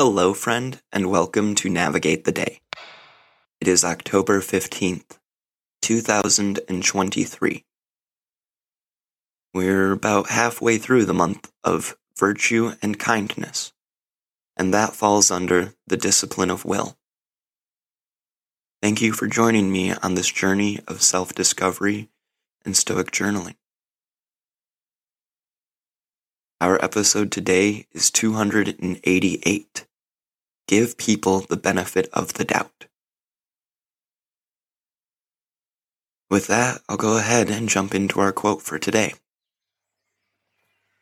Hello, friend, and welcome to Navigate the Day. It is October 15th, 2023. We're about halfway through the month of virtue and kindness, and that falls under the discipline of will. Thank you for joining me on this journey of self discovery and Stoic journaling. Our episode today is 288 give people the benefit of the doubt. With that, I'll go ahead and jump into our quote for today.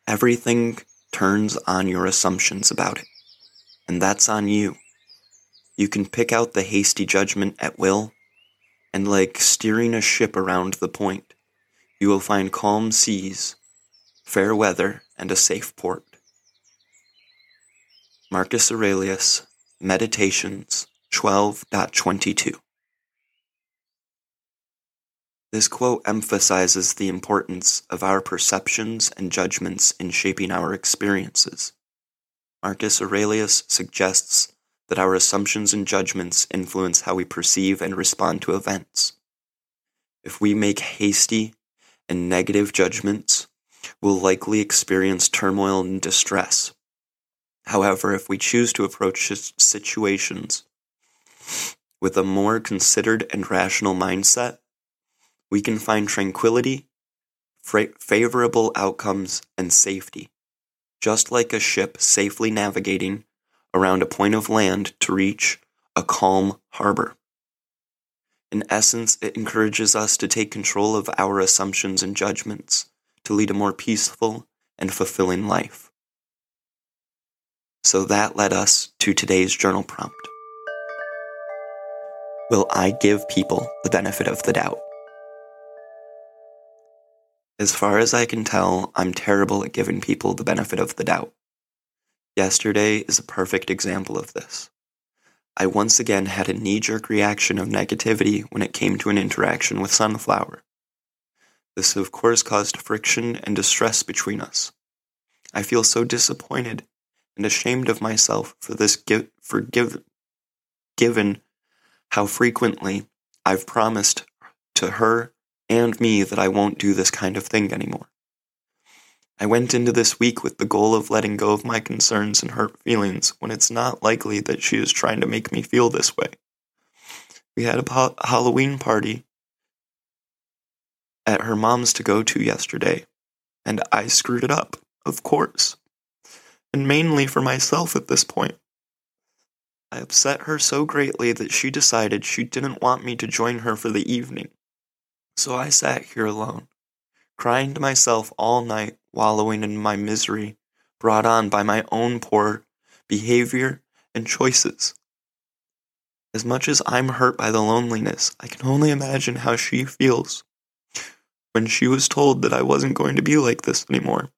Everything turns on your assumptions about it, and that's on you. You can pick out the hasty judgment at will, and like steering a ship around the point, you will find calm seas, fair weather, and a safe port. Marcus Aurelius, Meditations 12.22. This quote emphasizes the importance of our perceptions and judgments in shaping our experiences. Marcus Aurelius suggests that our assumptions and judgments influence how we perceive and respond to events. If we make hasty and negative judgments, we'll likely experience turmoil and distress. However, if we choose to approach situations with a more considered and rational mindset, we can find tranquility, favorable outcomes, and safety, just like a ship safely navigating around a point of land to reach a calm harbor. In essence, it encourages us to take control of our assumptions and judgments to lead a more peaceful and fulfilling life. So that led us to today's journal prompt. Will I give people the benefit of the doubt? As far as I can tell, I'm terrible at giving people the benefit of the doubt. Yesterday is a perfect example of this. I once again had a knee jerk reaction of negativity when it came to an interaction with Sunflower. This, of course, caused friction and distress between us. I feel so disappointed and ashamed of myself for this give, for give, given how frequently I've promised to her and me that I won't do this kind of thing anymore. I went into this week with the goal of letting go of my concerns and hurt feelings when it's not likely that she is trying to make me feel this way. We had a po- Halloween party at her mom's to go to yesterday, and I screwed it up, of course and mainly for myself at this point. I upset her so greatly that she decided she didn't want me to join her for the evening. So I sat here alone, crying to myself all night, wallowing in my misery brought on by my own poor behavior and choices. As much as I'm hurt by the loneliness, I can only imagine how she feels when she was told that I wasn't going to be like this anymore,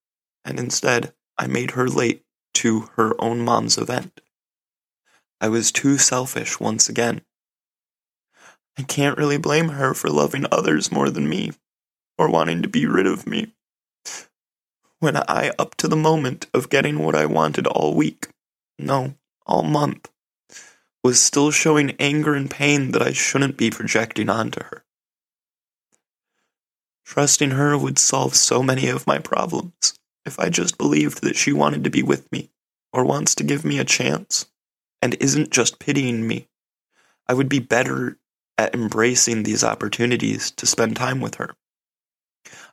and instead I made her late to her own mom's event. I was too selfish once again. I can't really blame her for loving others more than me, or wanting to be rid of me. When I, up to the moment of getting what I wanted all week, no, all month, was still showing anger and pain that I shouldn't be projecting onto her. Trusting her would solve so many of my problems if I just believed that she wanted to be with me, or wants to give me a chance, and isn't just pitying me, I would be better at embracing these opportunities to spend time with her.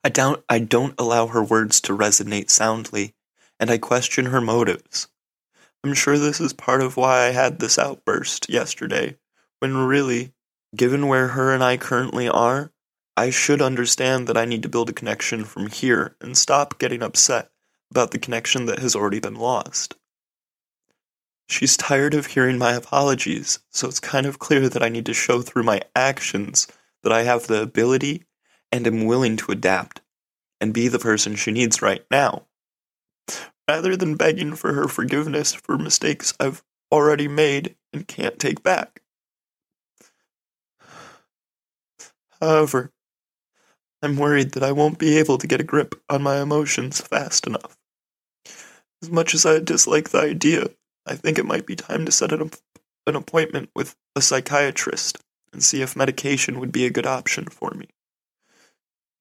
I don't, I don't allow her words to resonate soundly, and I question her motives. I'm sure this is part of why I had this outburst yesterday, when really, given where her and I currently are, I should understand that I need to build a connection from here and stop getting upset about the connection that has already been lost. She's tired of hearing my apologies, so it's kind of clear that I need to show through my actions that I have the ability and am willing to adapt and be the person she needs right now, rather than begging for her forgiveness for mistakes I've already made and can't take back. However, I'm worried that I won't be able to get a grip on my emotions fast enough. As much as I dislike the idea, I think it might be time to set an, an appointment with a psychiatrist and see if medication would be a good option for me.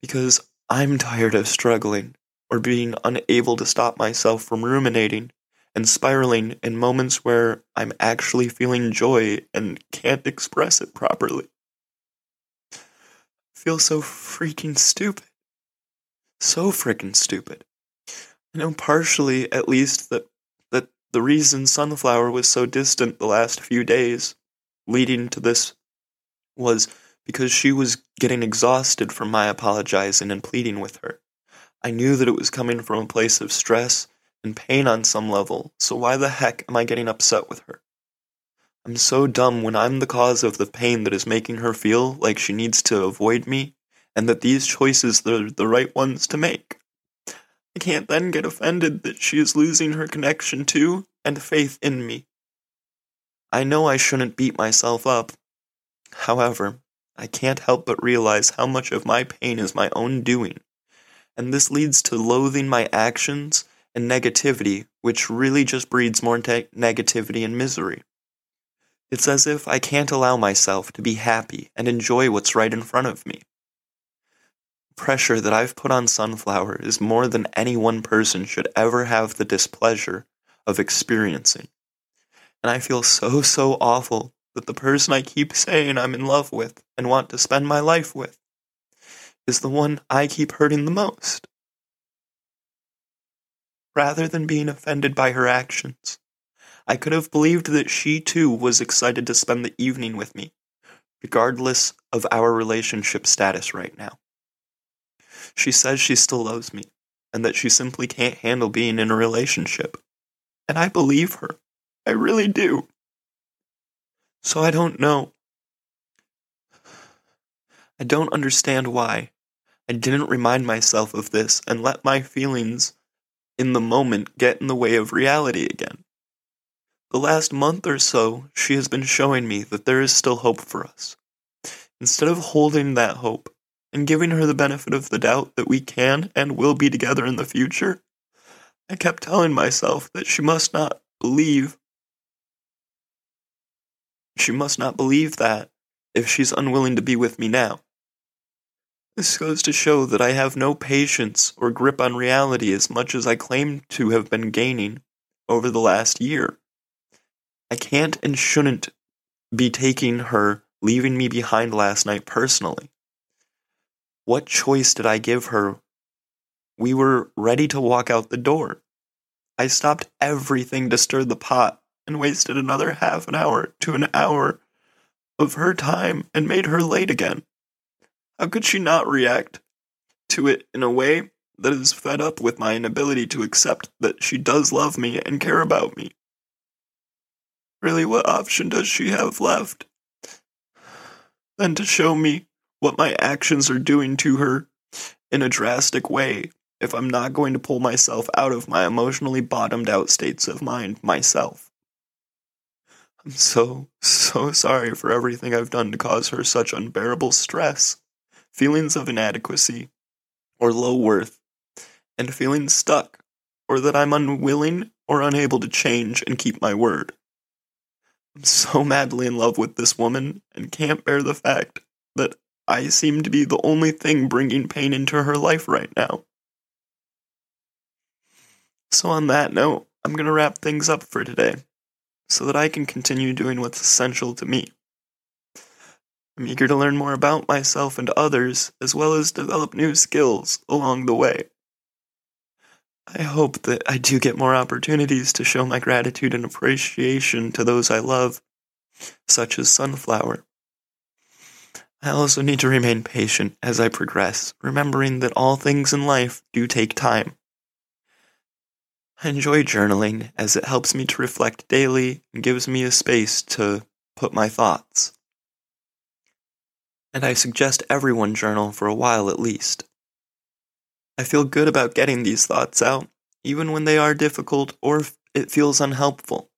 Because I'm tired of struggling or being unable to stop myself from ruminating and spiraling in moments where I'm actually feeling joy and can't express it properly feel so freaking stupid. So freaking stupid. I know partially, at least, that that the reason Sunflower was so distant the last few days leading to this was because she was getting exhausted from my apologizing and pleading with her. I knew that it was coming from a place of stress and pain on some level, so why the heck am I getting upset with her? I'm so dumb when I'm the cause of the pain that is making her feel like she needs to avoid me, and that these choices are the right ones to make. I can't then get offended that she is losing her connection to and faith in me. I know I shouldn't beat myself up. However, I can't help but realize how much of my pain is my own doing, and this leads to loathing my actions and negativity, which really just breeds more te- negativity and misery. It's as if I can't allow myself to be happy and enjoy what's right in front of me. The pressure that I've put on Sunflower is more than any one person should ever have the displeasure of experiencing. And I feel so, so awful that the person I keep saying I'm in love with and want to spend my life with is the one I keep hurting the most. Rather than being offended by her actions, I could have believed that she too was excited to spend the evening with me, regardless of our relationship status right now. She says she still loves me, and that she simply can't handle being in a relationship. And I believe her. I really do. So I don't know. I don't understand why I didn't remind myself of this and let my feelings in the moment get in the way of reality again. The last month or so, she has been showing me that there is still hope for us. Instead of holding that hope and giving her the benefit of the doubt that we can and will be together in the future, I kept telling myself that she must not believe. She must not believe that if she's unwilling to be with me now. This goes to show that I have no patience or grip on reality as much as I claim to have been gaining over the last year. I can't and shouldn't be taking her leaving me behind last night personally. What choice did I give her? We were ready to walk out the door. I stopped everything to stir the pot and wasted another half an hour to an hour of her time and made her late again. How could she not react to it in a way that is fed up with my inability to accept that she does love me and care about me? Really, what option does she have left? Than to show me what my actions are doing to her in a drastic way if I'm not going to pull myself out of my emotionally bottomed out states of mind myself. I'm so, so sorry for everything I've done to cause her such unbearable stress, feelings of inadequacy, or low worth, and feeling stuck, or that I'm unwilling or unable to change and keep my word. I'm so madly in love with this woman and can't bear the fact that I seem to be the only thing bringing pain into her life right now. So, on that note, I'm going to wrap things up for today so that I can continue doing what's essential to me. I'm eager to learn more about myself and others, as well as develop new skills along the way. I hope that I do get more opportunities to show my gratitude and appreciation to those I love, such as Sunflower. I also need to remain patient as I progress, remembering that all things in life do take time. I enjoy journaling as it helps me to reflect daily and gives me a space to put my thoughts. And I suggest everyone journal for a while at least. I feel good about getting these thoughts out, even when they are difficult or it feels unhelpful.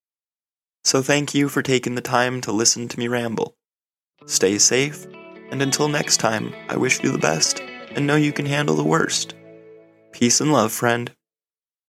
So thank you for taking the time to listen to me ramble. Stay safe, and until next time, I wish you the best and know you can handle the worst. Peace and love, friend.